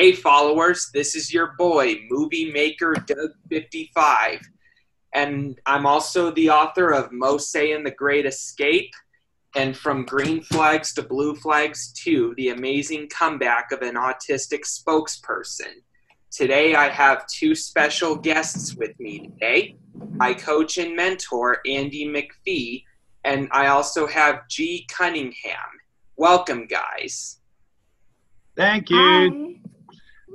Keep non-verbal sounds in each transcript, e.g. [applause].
Hey, followers, this is your boy, movie maker Doug55. And I'm also the author of Mose and the Great Escape and From Green Flags to Blue Flags 2 The Amazing Comeback of an Autistic Spokesperson. Today, I have two special guests with me today my coach and mentor, Andy McPhee, and I also have G. Cunningham. Welcome, guys. Thank you. Hi,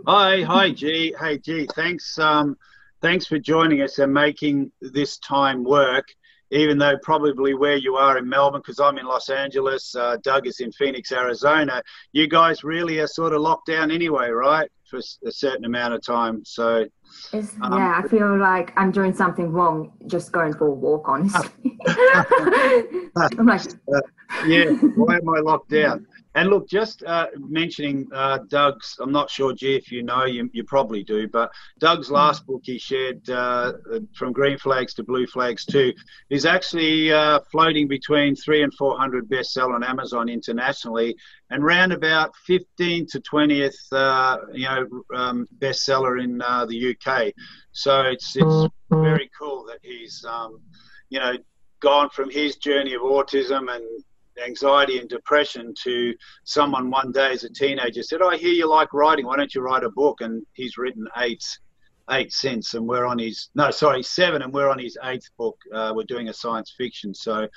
hi, hi, G. Hey, G. Thanks, um, thanks for joining us and making this time work. Even though probably where you are in Melbourne, because I'm in Los Angeles, uh, Doug is in Phoenix, Arizona. You guys really are sort of locked down anyway, right? For a certain amount of time. So um, yeah, I feel like I'm doing something wrong just going for a walk, honestly. [laughs] [laughs] I'm like, uh, [laughs] yeah, why am I locked down? And look, just uh, mentioning uh, Doug's, I'm not sure, G, if you know, you, you probably do, but Doug's hmm. last book he shared, uh, From Green Flags to Blue Flags 2, is actually uh, floating between three and 400 bestseller on Amazon internationally, and round about 15 to 20th, uh, you know, um, bestseller in uh, the UK. So it's, it's very cool that he's, um, you know, gone from his journey of autism and anxiety and depression to someone one day as a teenager said, oh, I hear you like writing. Why don't you write a book? And he's written eight, eight since, and we're on his no, sorry, seven, and we're on his eighth book. Uh, we're doing a science fiction, so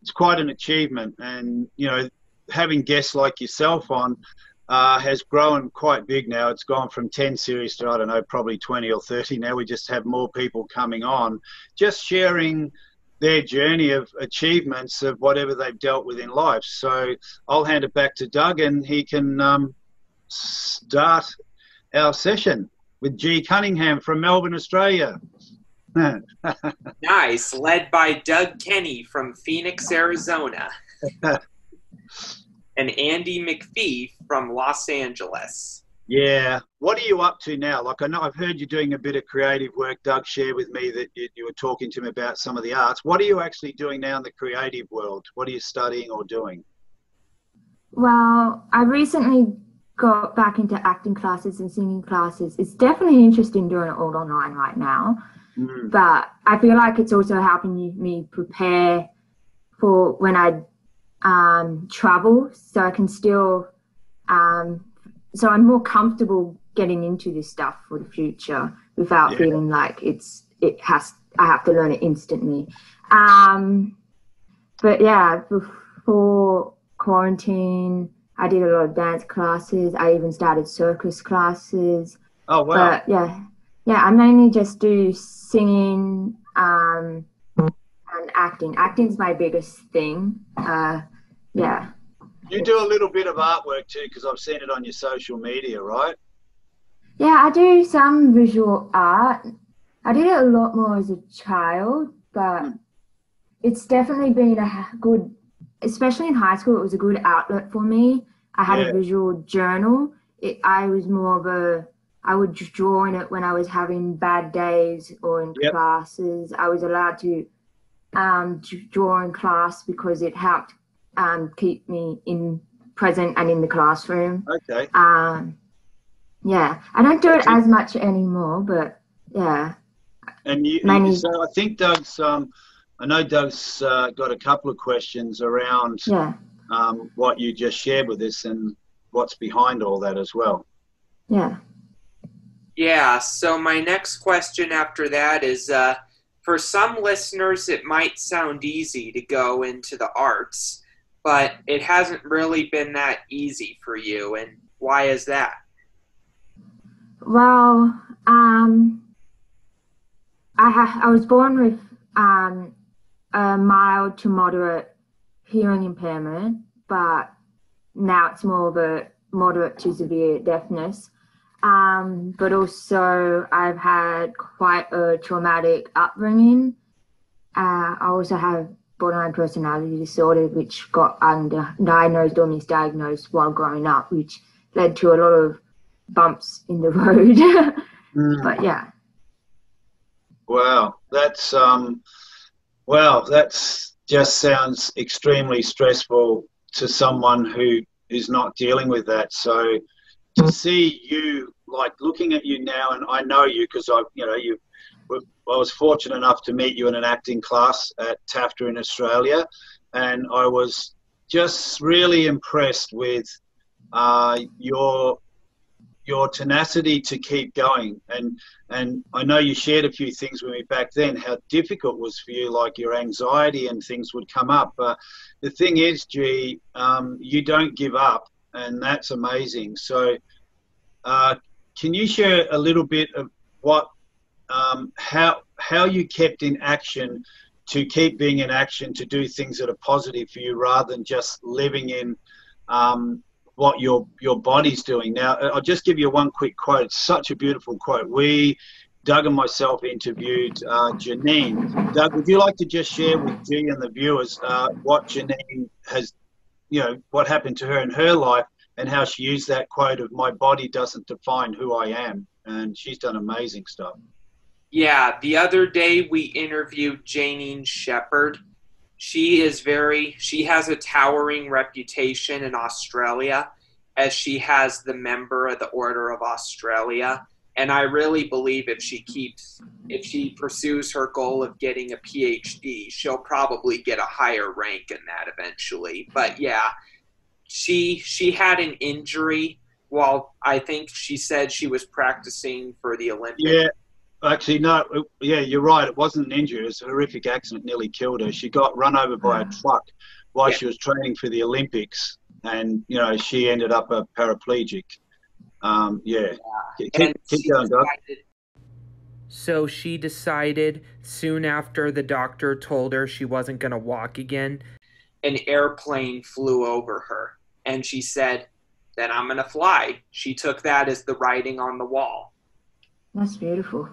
it's quite an achievement. And you know, having guests like yourself on. Uh, has grown quite big now. It's gone from 10 series to, I don't know, probably 20 or 30 now. We just have more people coming on, just sharing their journey of achievements of whatever they've dealt with in life. So I'll hand it back to Doug and he can um, start our session with G. Cunningham from Melbourne, Australia. [laughs] nice, led by Doug Kenny from Phoenix, Arizona. [laughs] and Andy McPhee from Los Angeles. Yeah. What are you up to now? Like, I know I've heard you're doing a bit of creative work. Doug shared with me that you, you, were talking to him about some of the arts. What are you actually doing now in the creative world? What are you studying or doing? Well, I recently got back into acting classes and singing classes. It's definitely interesting doing it all online right now. Mm. But I feel like it's also helping me prepare for when I um, travel so I can still um, so I'm more comfortable getting into this stuff for the future without yeah. feeling like it's it has I have to learn it instantly. Um, but yeah, before quarantine, I did a lot of dance classes. I even started circus classes. Oh wow! But yeah, yeah, I mainly just do singing um, and acting. Acting's my biggest thing. Uh, yeah. You do a little bit of artwork too, because I've seen it on your social media, right? Yeah, I do some visual art. I did it a lot more as a child, but mm. it's definitely been a good, especially in high school, it was a good outlet for me. I had yeah. a visual journal. It, I was more of a, I would draw in it when I was having bad days or in yep. classes. I was allowed to um, draw in class because it helped um, keep me in present and in the classroom. Okay. Um, yeah, I don't do it as much anymore, but yeah. And you, Mainly, so I think Doug's. Um, I know Doug's uh, got a couple of questions around yeah. um, what you just shared with us and what's behind all that as well. Yeah. Yeah. So my next question after that is. Uh, for some listeners, it might sound easy to go into the arts, but it hasn't really been that easy for you. And why is that? Well, um, I ha- I was born with um, a mild to moderate hearing impairment, but now it's more of a moderate to severe deafness. Um, but also, I've had quite a traumatic upbringing. Uh, I also have borderline personality disorder, which got undiagnosed or misdiagnosed while growing up, which led to a lot of bumps in the [laughs] road. mm. But yeah. Wow, that's um, wow, that's just sounds extremely stressful to someone who is not dealing with that. So to see you like looking at you now, and I know you because I, you know, you. I was fortunate enough to meet you in an acting class at TAFTA in Australia, and I was just really impressed with uh, your your tenacity to keep going. And and I know you shared a few things with me back then, how difficult was for you, like your anxiety and things would come up. But the thing is, G, um, you don't give up, and that's amazing. So, uh, can you share a little bit of what, um, how how you kept in action to keep being in action to do things that are positive for you, rather than just living in um, what your your body's doing. Now, I'll just give you one quick quote. It's such a beautiful quote. We, Doug and myself, interviewed uh, Janine. Doug, would you like to just share with G and the viewers uh, what Janine has, you know, what happened to her in her life and how she used that quote of "My body doesn't define who I am," and she's done amazing stuff. Yeah, the other day we interviewed Janine Shepherd. She is very she has a towering reputation in Australia as she has the member of the Order of Australia. And I really believe if she keeps if she pursues her goal of getting a PhD she'll probably get a higher rank in that eventually. But yeah she she had an injury while I think she said she was practicing for the Olympics. Yeah Actually, no. Yeah, you're right. It wasn't an injury. It was a horrific accident. Nearly killed her. She got run over by a ah. truck while yeah. she was training for the Olympics, and you know she ended up a paraplegic. Um, yeah. yeah. Keep, keep going, Doug. So she decided soon after the doctor told her she wasn't going to walk again. An airplane flew over her, and she said, Then I'm going to fly. She took that as the writing on the wall. That's beautiful.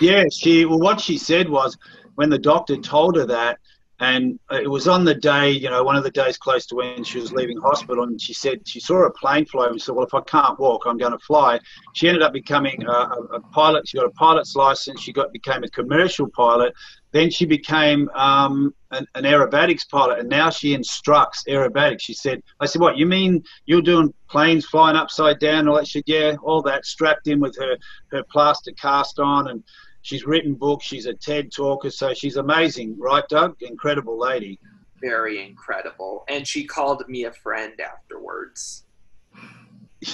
yeah, she well what she said was when the doctor told her that and it was on the day, you know, one of the days close to when she was leaving hospital, and she said she saw a plane fly and said, "Well, if I can't walk, I'm going to fly." She ended up becoming a, a pilot. She got a pilot's license. She got became a commercial pilot. Then she became um, an, an, aerobatics pilot, and now she instructs aerobatics. She said, "I said, what you mean? You're doing planes flying upside down?" And all that. Said, "Yeah, all that strapped in with her her plaster cast on and." She's written books. She's a TED talker, so she's amazing, right, Doug? Incredible lady. Very incredible, and she called me a friend afterwards.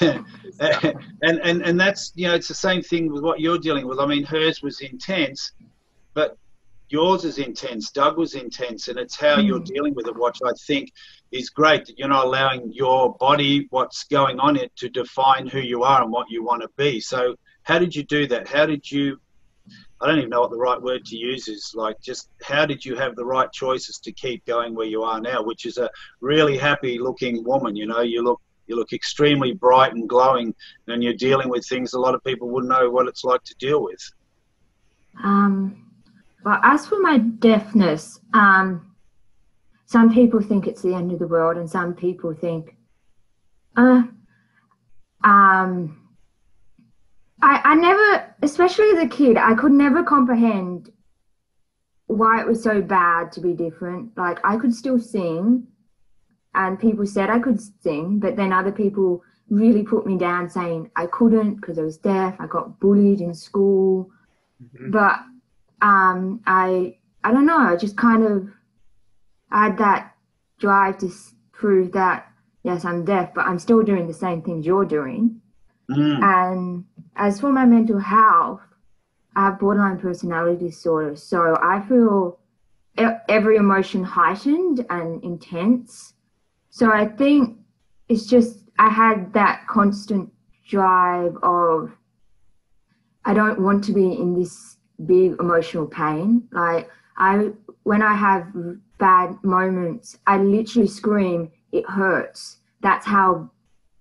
Yeah, [laughs] and and and that's you know it's the same thing with what you're dealing with. I mean, hers was intense, but yours is intense. Doug was intense, and it's how you're hmm. dealing with it, which I think is great. That you're not allowing your body, what's going on it, to define who you are and what you want to be. So, how did you do that? How did you I don't even know what the right word to use is. Like, just how did you have the right choices to keep going where you are now, which is a really happy-looking woman. You know, you look you look extremely bright and glowing, and you're dealing with things a lot of people wouldn't know what it's like to deal with. Um, well, as for my deafness, um, some people think it's the end of the world, and some people think, uh, um, I, I never, especially as a kid, I could never comprehend why it was so bad to be different. Like I could still sing, and people said I could sing, but then other people really put me down, saying I couldn't because I was deaf. I got bullied in school, mm-hmm. but um, I I don't know. I just kind of had that drive to prove that yes, I'm deaf, but I'm still doing the same things you're doing. Mm. And as for my mental health, I have borderline personality disorder. So I feel every emotion heightened and intense. So I think it's just, I had that constant drive of, I don't want to be in this big emotional pain. Like, I, when I have bad moments, I literally scream, it hurts. That's how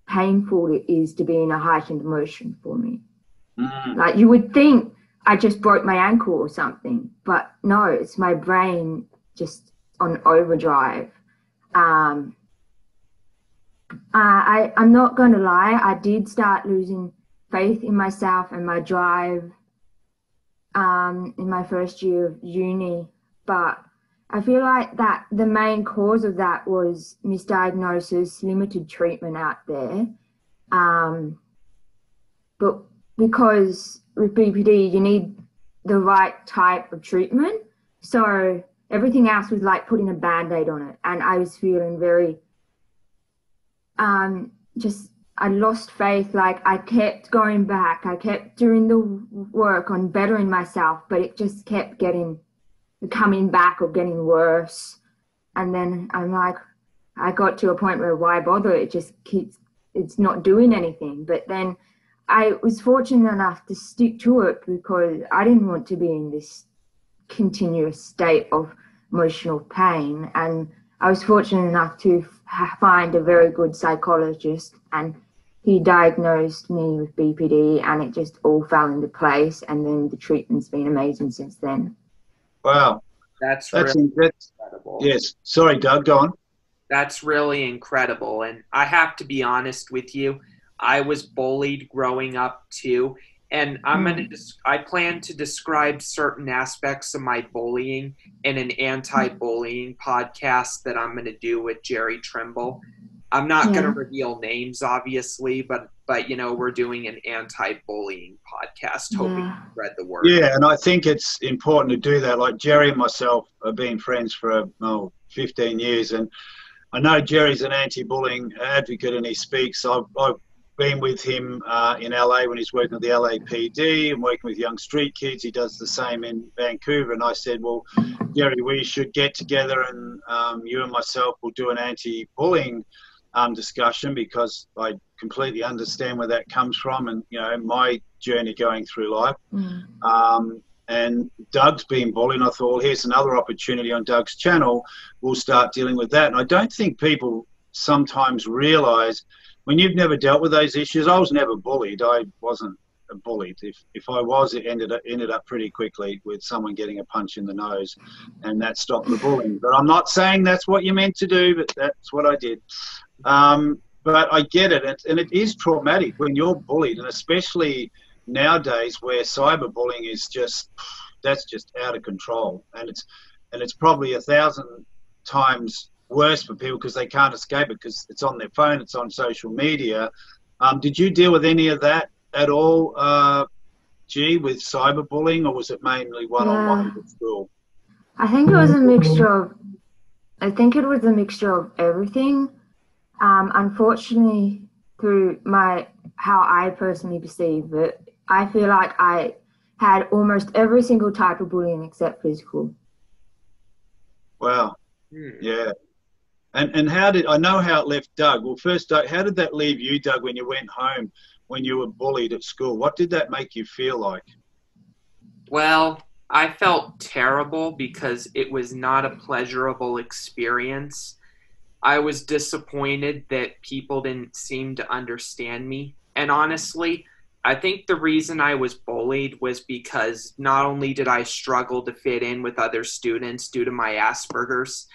painful it is to be in a heightened emotion for me. Mm. Like you would think I just broke my ankle or something, but no, it's my brain just on overdrive. Um, uh, I, I'm not going to lie, I did start losing faith in myself and my drive um, in my first year of uni, but I feel like that the main cause of that was misdiagnosis, limited treatment out there. Um, but because with BPD you need the right type of treatment. So everything else was like putting a band-aid on it. And I was feeling very um just I lost faith. Like I kept going back. I kept doing the work on bettering myself, but it just kept getting coming back or getting worse. And then I'm like, I got to a point where why bother? It just keeps, it's not doing anything. But then I was fortunate enough to stick to it because I didn't want to be in this continuous state of emotional pain. And I was fortunate enough to find a very good psychologist and he diagnosed me with BPD and it just all fell into place and then the treatment's been amazing since then. Wow. That's, That's, really that's incredible. yes. Sorry, Doug, go on. That's really incredible. And I have to be honest with you, I was bullied growing up too. And I'm going to, hmm. I plan to describe certain aspects of my bullying in an anti bullying podcast that I'm going to do with Jerry Trimble. I'm not going to reveal names, obviously, but, but, you know, we're doing an anti bullying podcast, hoping Yeah. to spread the word. Yeah, and I think it's important to do that. Like Jerry and myself have been friends for oh, 15 years, and I know Jerry's an anti-bullying advocate, and he speaks. I've, I've been with him uh, in LA when he's working with the LAPD and working with young street kids. He does the same in Vancouver, and I said, well, Gary, we should get together, and um, you and myself will do an anti-bullying. Um, discussion because I completely understand where that comes from, and you know my journey going through life. Mm. Um, and Doug's been bullied. And I thought, well, here's another opportunity on Doug's channel. We'll start dealing with that. And I don't think people sometimes realize when you've never dealt with those issues. I was never bullied. I wasn't bullied. If if I was, it ended up, ended up pretty quickly with someone getting a punch in the nose, and that stopped the bullying. But I'm not saying that's what you meant to do, but that's what I did. Um, but I get it, and, and it is traumatic when you're bullied, and especially nowadays where cyberbullying is just that's just out of control, and it's and it's probably a thousand times worse for people because they can't escape it because it's on their phone, it's on social media. Um, did you deal with any of that at all, uh, G, with cyberbullying, or was it mainly one-on-one Yeah. at school? I think it was a mixture of, I think it was a mixture of everything. Um, unfortunately, through my how I personally perceive it, I feel like I had almost every single type of bullying except physical. Wow. Hmm. Yeah. And and how did I know how it left Doug? Well, first, Doug, how did that leave you, Doug, when you went home when you were bullied at school? What did that make you feel like? Well, I felt terrible because it was not a pleasurable experience. I was disappointed that people didn't seem to understand me. And honestly, I think the reason I was bullied was because not only did I struggle to fit in with other students due to my Asperger's,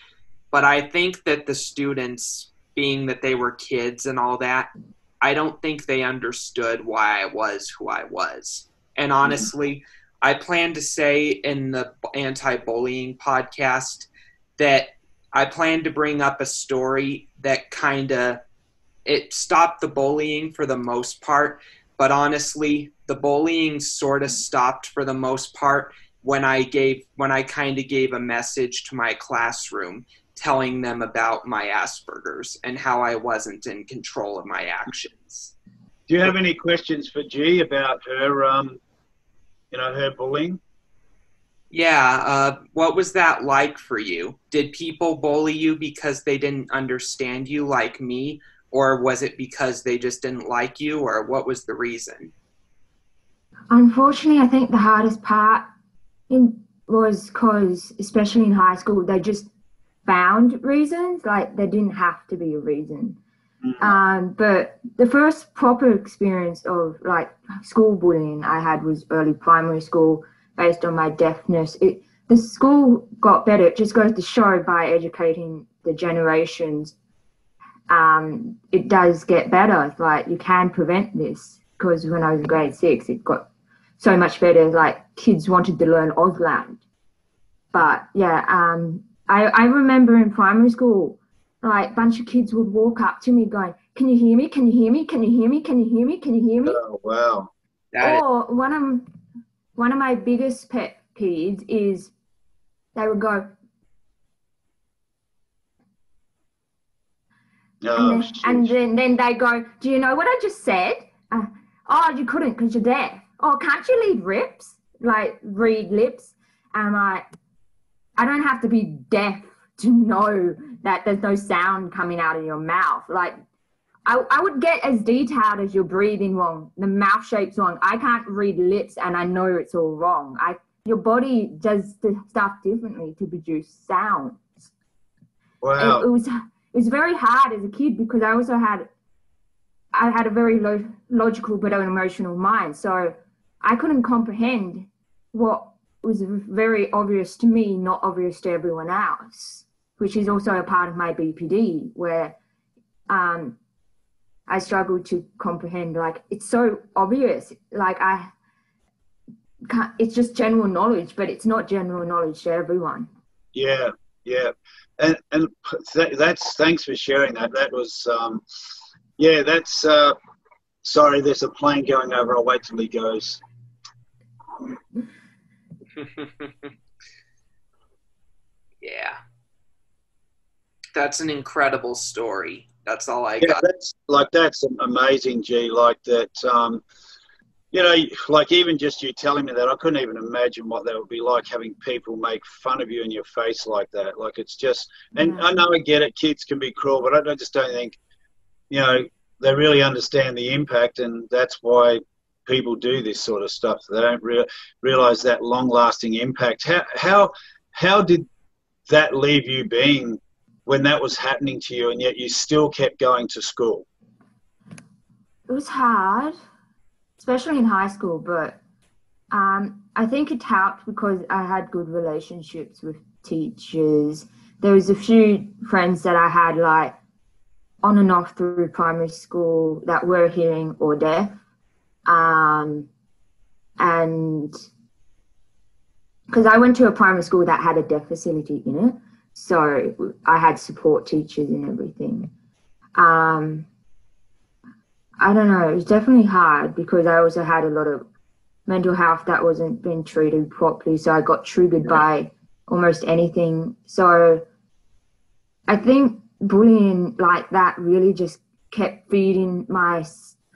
but I think that the students, being that they were kids and all that, I don't think they understood why I was who I was. And mm-hmm. honestly, I plan to say in the anti bullying podcast that I plan to bring up a story that kind of it stopped the bullying for the most part, but honestly, the bullying sort of stopped for the most part when I gave when I kind of gave a message to my classroom telling them about my Asperger's and how I wasn't in control of my actions. Do you have any questions for G about her, um, you know, her bullying? Yeah, uh, what was that like for you? Did people bully you because they didn't understand you like me, or was it because they just didn't like you, or what was the reason? Unfortunately, I think the hardest part in was because, especially in high school, they just found reasons. Like there didn't have to be a reason. Um, but the first proper experience of like school bullying I had was early primary school, based on my deafness. It the school got better. It just goes to show by educating the generations, um, it does get better. Like you can prevent this because when I was in grade six, it got so much better. Like kids wanted to learn Auslan, but yeah, um, I I remember in primary school, like a bunch of kids would walk up to me going, "Can you hear me? Can you hear me? Can you hear me? Can you hear me? Can you hear me?" Oh, wow. That or one of one of my biggest pet peeves is they would go. Oh, and, then, and then, then they go, Do you know what I just said? Uh, oh, you couldn't because you're deaf. Oh, can't you read lips? Like, read lips? And I'm like, I don't have to be deaf to know that there's no sound coming out of your mouth. Like, I, I would get as detailed as your breathing wrong, the mouth shape's wrong. I can't read lips and I know it's all wrong. I your body does the stuff differently to produce sounds. Wow. It, it was it was very hard as a kid because I also had I had a very lo- logical but an emotional mind, so I couldn't comprehend what was very obvious to me, not obvious to everyone else, which is also a part of my BPD, where um, I struggle to comprehend. Like it's so obvious. Like I can't, it's just general knowledge, but it's not general knowledge to everyone. Yeah, yeah, and and th- that's thanks for sharing that. That was, um, yeah, that's. Uh, sorry, there's a plane going over. I'll wait till he goes. [laughs] yeah, that's an incredible story. That's all I yeah, got. That's like that's amazing, G. Like that. Um, you know, like even just you telling me that, I couldn't even imagine what that would be like having people make fun of you in your face like that. Like it's just, and yeah. I know I get it, kids can be cruel, but I, I just don't think, you know, they really understand the impact, and that's why people do this sort of stuff. They don't re- realize that long-lasting impact. How how how did that leave you being when that was happening to you, and yet you still kept going to school? It was hard, especially in high school, but um, I think it helped because I had good relationships with teachers. There was a few friends that I had like on and off through primary school that were hearing or deaf. Um, and because I went to a primary school that had a deaf facility in it. So I had support teachers and everything. Um, I don't know, it was definitely hard because I also had a lot of mental health that wasn't being treated properly. So I got triggered by almost anything. So I think bullying like that really just kept feeding my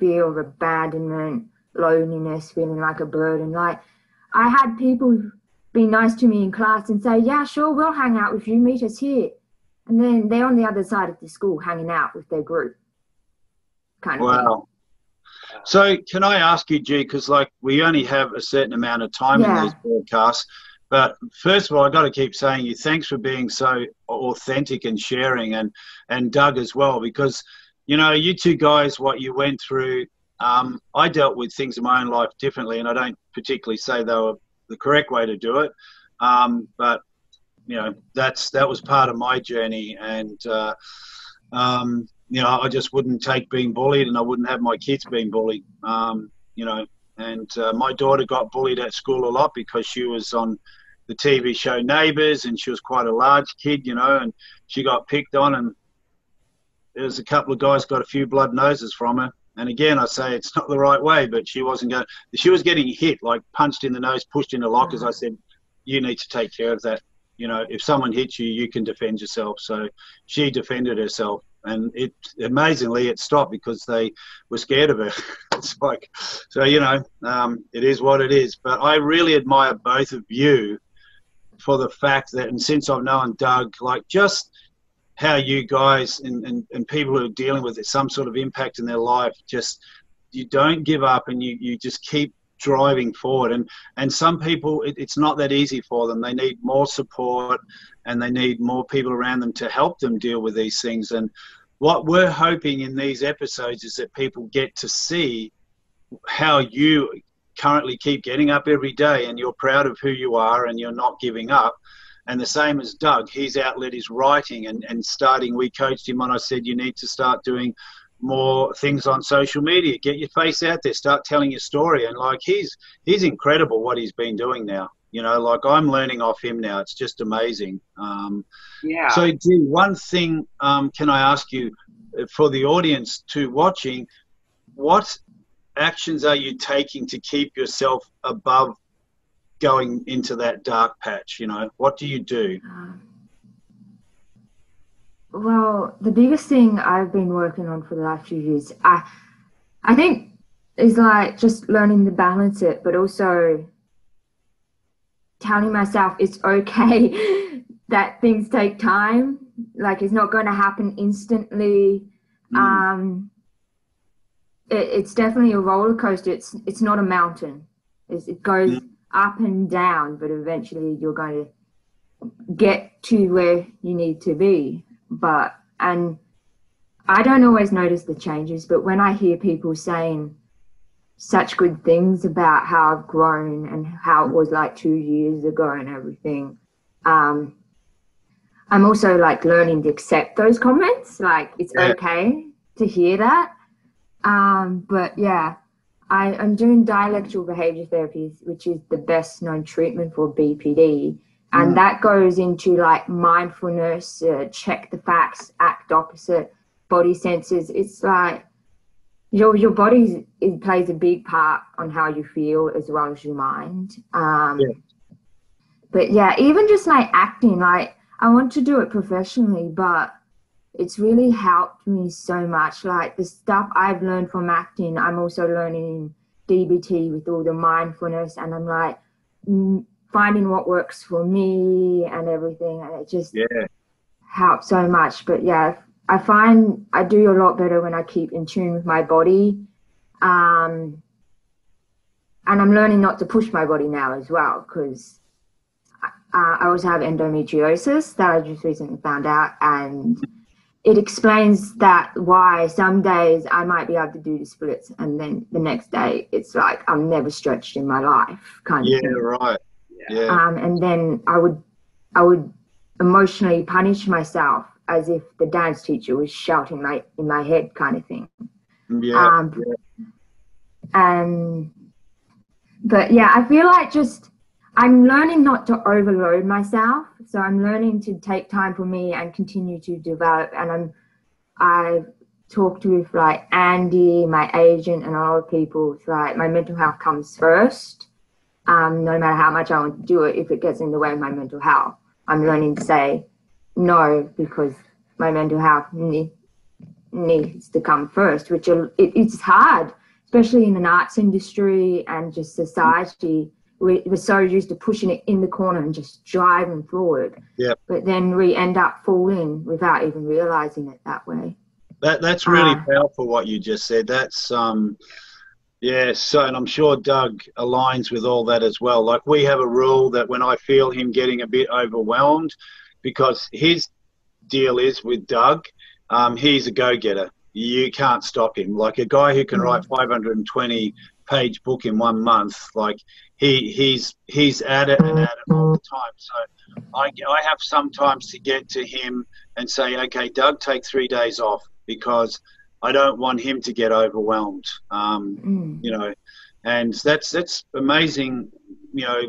fear of abandonment, loneliness, feeling like a burden. Like I had people be nice to me in class and say, yeah, sure, we'll hang out with you, meet us here. And then they're on the other side of the school hanging out with their group. Kind of wow. Thing. So can I ask you, G, because like we only have a certain amount of time yeah. in these broadcasts, but first of all, I got to keep saying you thanks for being so authentic and sharing, and and Doug as well, because you know you two guys, what you went through. Um, I dealt with things in my own life differently, and I don't particularly say they were the correct way to do it. Um, but you know, that's that was part of my journey, and uh, um, you know, I just wouldn't take being bullied, and I wouldn't have my kids being bullied. Um, you know, and uh, my daughter got bullied at school a lot because she was on the TV show Neighbours, and she was quite a large kid, you know, and she got picked on, and there's a couple of guys got a few blood noses from her, and again, I say it's not the right way, but she wasn't going. She was getting hit, like punched in the nose, pushed in the lock. lockers. I said, "You need to take care of that. You know, if someone hits you, you can defend yourself." So she defended herself, and it amazingly it stopped because they were scared of her. [laughs] it's like, so you know, um, it is what it is. But I really admire both of you for the fact that, and since I've known Doug, like just how you guys and, and, and people who are dealing with it, some sort of impact in their life, just you don't give up and you, you just keep driving forward. And, and some people, it, it's not that easy for them. They need more support and they need more people around them to help them deal with these things. And what we're hoping in these episodes is that people get to see how you currently keep getting up every day and you're proud of who you are and you're not giving up and the same as Doug, his outlet is writing and, and starting. We coached him on, I said, you need to start doing more things on social media. Get your face out there, start telling your story. And like he's he's incredible what he's been doing now. You know, like I'm learning off him now. It's just amazing. Um, yeah. So, G, one thing um, can I ask you for the audience to watching? What actions are you taking to keep yourself above going into that dark patch? You know, what do you do? Um, well, the biggest thing I've been working on for the last few years, I, I think, is like just learning to balance it, but also telling myself it's okay [laughs] that things take time. Like it's not going to happen instantly. Mm. Um, it, it's definitely a roller coaster. It's it's not a mountain. It's, it goes mm. Up and down, but eventually you're going to get to where you need to be. But and I don't always notice the changes, but when I hear people saying such good things about how I've grown and how it was like two years ago and everything. Um, I'm also like learning to accept those comments. Like it's yeah. okay to hear that. Um, but yeah, I, am doing dialectical behavior therapy, which is the best known treatment for BPD. And mm. that goes into like mindfulness, uh, check the facts, act opposite, body senses. It's like your your body it plays a big part on how you feel as well as your mind. Um, yeah. But yeah, even just like acting, like I want to do it professionally, but it's really helped me so much. Like the stuff I've learned from acting, I'm also learning in DBT with all the mindfulness, and I'm like finding what works for me and everything, and it just yeah. helps so much. But yeah, I find I do a lot better when I keep in tune with my body. Um, and I'm learning not to push my body now as well because uh, I also have endometriosis that I just recently found out. And it explains that why some days I might be able to do the splits and then the next day it's like I'm never stretched in my life kind yeah, of thing. Yeah, right. Yeah, Um, and then I would, I would emotionally punish myself as if the dance teacher was shouting my in my head kind of thing. Yeah. Um, yeah. And but yeah, I feel like just I'm learning not to overload myself. So I'm learning to take time for me and continue to develop. And I'm I've talked with like Andy, my agent, and a lot of people. It's like my mental health comes first. Um, no matter how much I want to do it, if it gets in the way of my mental health, I'm learning to say no because my mental health need, needs to come first, which it, it's hard, especially in the arts industry and just society. We, we're so used to pushing it in the corner and just driving forward. Yeah. But then we end up falling without even realizing it that way. That that's really uh, powerful what you just said. That's um yeah, so and I'm sure Doug aligns with all that as well. Like we have a rule that when I feel him getting a bit overwhelmed, because his deal is with Doug, um, he's a go-getter. You can't stop him. Like a guy who can mm. write 520 page book in one month, like he he's he's at it and at it all the time. So I, I have sometimes to get to him and say, okay, Doug, take three days off because I don't want him to get overwhelmed. Um, mm. You know, and that's that's amazing. You know,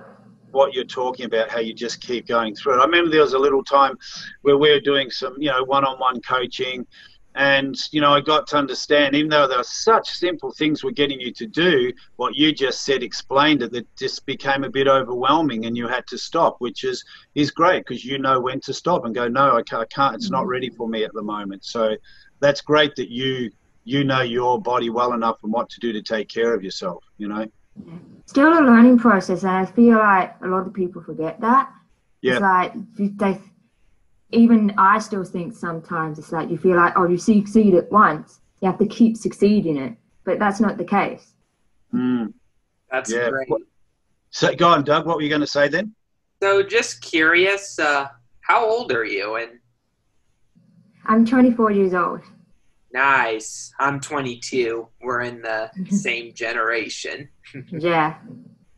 what you're talking about, how you just keep going through it. I remember there was a little time where we were doing some, you know, one-on-one coaching, and you know, I got to understand, even though there are such simple things we're getting you to do, what you just said explained it that just became a bit overwhelming, and you had to stop, which is is great because you know when to stop and go, no, I can't, I can't it's not mm-hmm. ready for me at the moment. So that's great that you you know your body well enough and what to do to take care of yourself. You know mm-hmm. still a learning process, and I feel like a lot of people forget that. Yeah. It's like they, even I still think sometimes it's like you feel like oh you succeed at once, you have to keep succeeding it, but that's not the case. Mm. That's yeah. great. So go on, Doug. What were you going to say then? So just curious, uh, how old are you? And I'm 24 years old. Nice. I'm 22. We're in the [laughs] same generation. [laughs] yeah.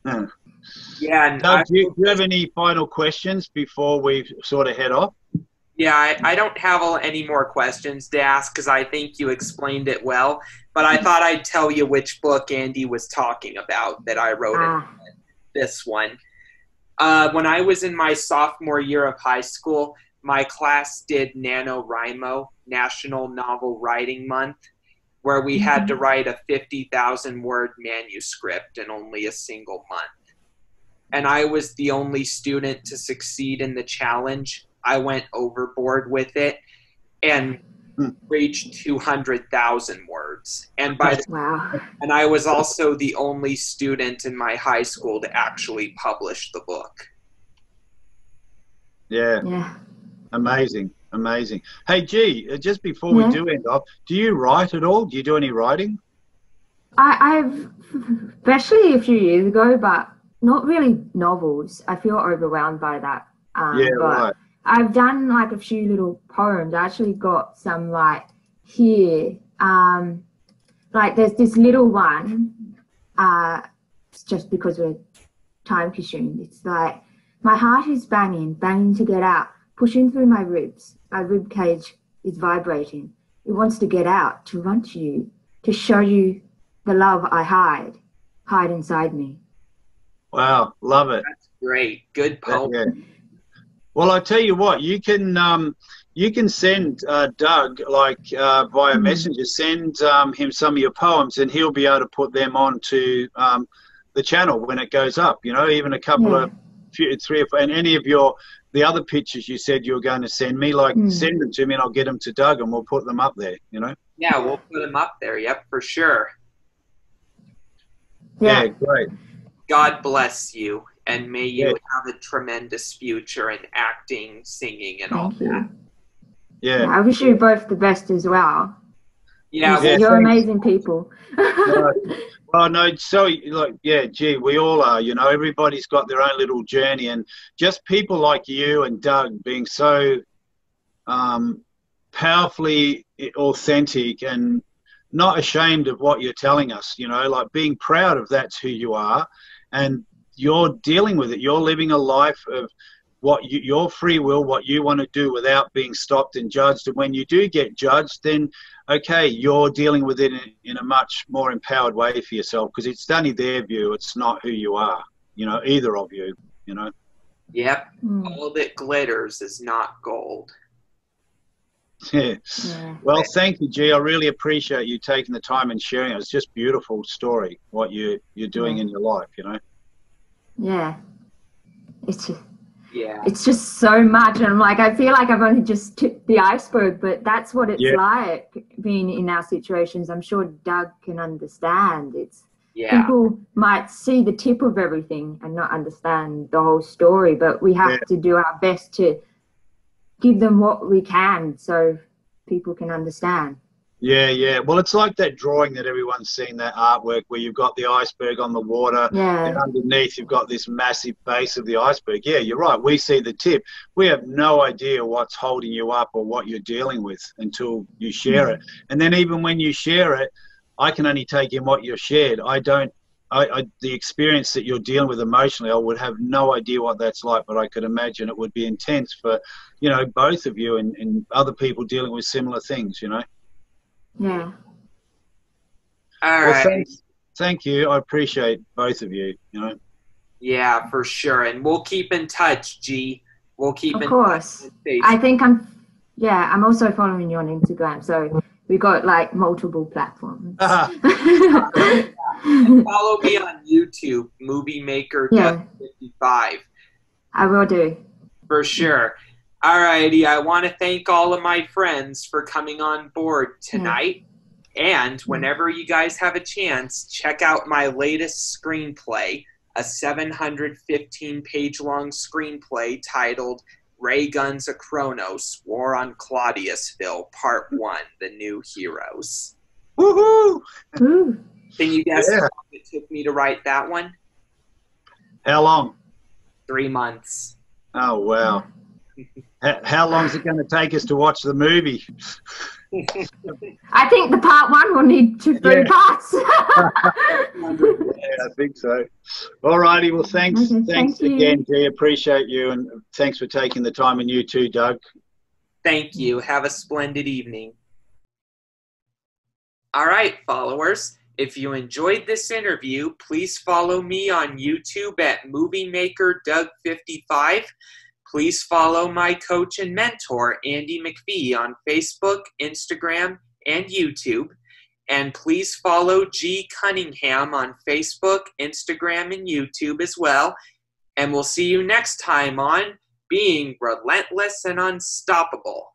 Hmm. Yeah. I, do, you, do, you, have any final questions before we sort of head off? Yeah, I, I don't have any more questions to ask because I think you explained it well. But I thought I'd tell you which book Andy was talking about that I wrote ah. in this one. Uh, when I was in my sophomore year of high school, my class did NaNoWriMo, National Novel Writing Month. where we had to write a 50,000 word manuscript in only a single month. And I was the only student to succeed in the challenge. I went overboard with it and Hmm. reached 200,000 words. And by the, Wow. and I was also the only student in my high school to actually publish the book. Yeah, Yeah. amazing, amazing. Hey, G, uh, just before we do end off, do you write at all? Do you do any writing? I, I've, especially a few years ago, but not really novels. I feel overwhelmed by that. Um, yeah, but right. I've done like a few little poems. I actually got some like here. Um, like there's this little one. Uh, it's just because we're time consumed. It's like my heart is banging, banging to get out, pushing through my ribs. My rib cage is vibrating. It wants to get out, to run to you, to show you the love I hide, hide inside me. Wow, love it. That's great. Good poem. Yeah. Well, I tell you what, you can um, you can send uh, Doug like uh, via Mhm. messenger. Send um, him some of your poems, and he'll be able to put them onto um, the channel when it goes up. You know, even a couple Yeah. of few, three or four, and any of your the other pictures you said you were going to send me, like Mm. send them to me, and I'll get them to Doug, and we'll put them up there. You know. Yeah, we'll put them up there. Yep, for sure. Yeah, great. God bless you, and may you Yeah. have a tremendous future in acting, singing, and all you. that. Yeah. I wish you both the best as well. Yeah, Yeah, You're thanks. amazing people. No, [laughs] well, no, so like, yeah, gee, we all are. You know, everybody's got their own little journey, and just people like you and Doug being so um, powerfully authentic and not ashamed of what you're telling us. You know, like being proud of that's who you are, and you're dealing with it. You're living a life of what you, your free will, what you want to do without being stopped and judged. And when you do get judged, then okay, you're dealing with it in, in a much more empowered way for yourself because it's only their view. It's not who you are, you know, either of you, you know. yep. Mm, All that glitters is not gold. Yeah. [laughs] yeah. Well, thank you, G. I really appreciate you taking the time and sharing. It's just beautiful story what you you're doing Yeah. in your life, you know. Yeah. It's just, Yeah. it's just so much. And I'm like, I feel like I've only just tipped the iceberg, but that's what it's Yeah. like being in our situations. I'm sure Doug can understand. It's Yeah. people might see the tip of everything and not understand the whole story, but we have Yeah. to do our best to give them what we can so people can understand. Yeah, yeah. Well, it's like that drawing that everyone's seen, that artwork where you've got the iceberg on the water and underneath you've got this massive base of the iceberg. Yeah, you're right. We see the tip. We have no idea what's holding you up or what you're dealing with until you share it. Mm. And then even when you share it, I can only take in what you've shared. I don't. I, I, the experience that you're dealing with emotionally, I would have no idea what that's like, but I could imagine it would be intense for, you know, both of you and, and other people dealing with similar things, you know. Yeah. All Well, right. thanks. Thank you. I appreciate both of you. You know. Yeah, for sure. And we'll keep in touch, G. We'll keep Of in course. touch. on I think I'm, yeah, I'm also following you on Instagram. So we got like multiple platforms. [laughs] Ah, [laughs] Follow me on YouTube, Movie Maker yeah, 55. I will do. For sure. Alrighty, I want to thank all of my friends for coming on board mm-hmm. tonight. And mm-hmm. whenever you guys have a chance, check out my latest screenplay, a 715 page long screenplay titled Ray Guns a Chronos War on Claudiusville, Part mm-hmm. 1 The New Heroes. woohoo! Ooh. Can you guess Yeah. how long it took me to write that one? How long? Three months. Oh wow. H- How long is it going to take us to watch the movie? I think the part one will need two, three Yeah. parts. [laughs] Yeah, I think so. All righty. Well, thanks. Okay, thanks thank again, G. Appreciate you, and thanks for taking the time. And you too, Doug. Thank you. Have a splendid evening. All right, followers. If you enjoyed this interview, please follow me on YouTube at Movie Maker Doug 55. Please follow my coach and mentor, Andy McPhee, on Facebook, Instagram, and YouTube. And please follow G Cunningham on Facebook, Instagram, and YouTube as well. And we'll see you next time on Being Relentless and Unstoppable.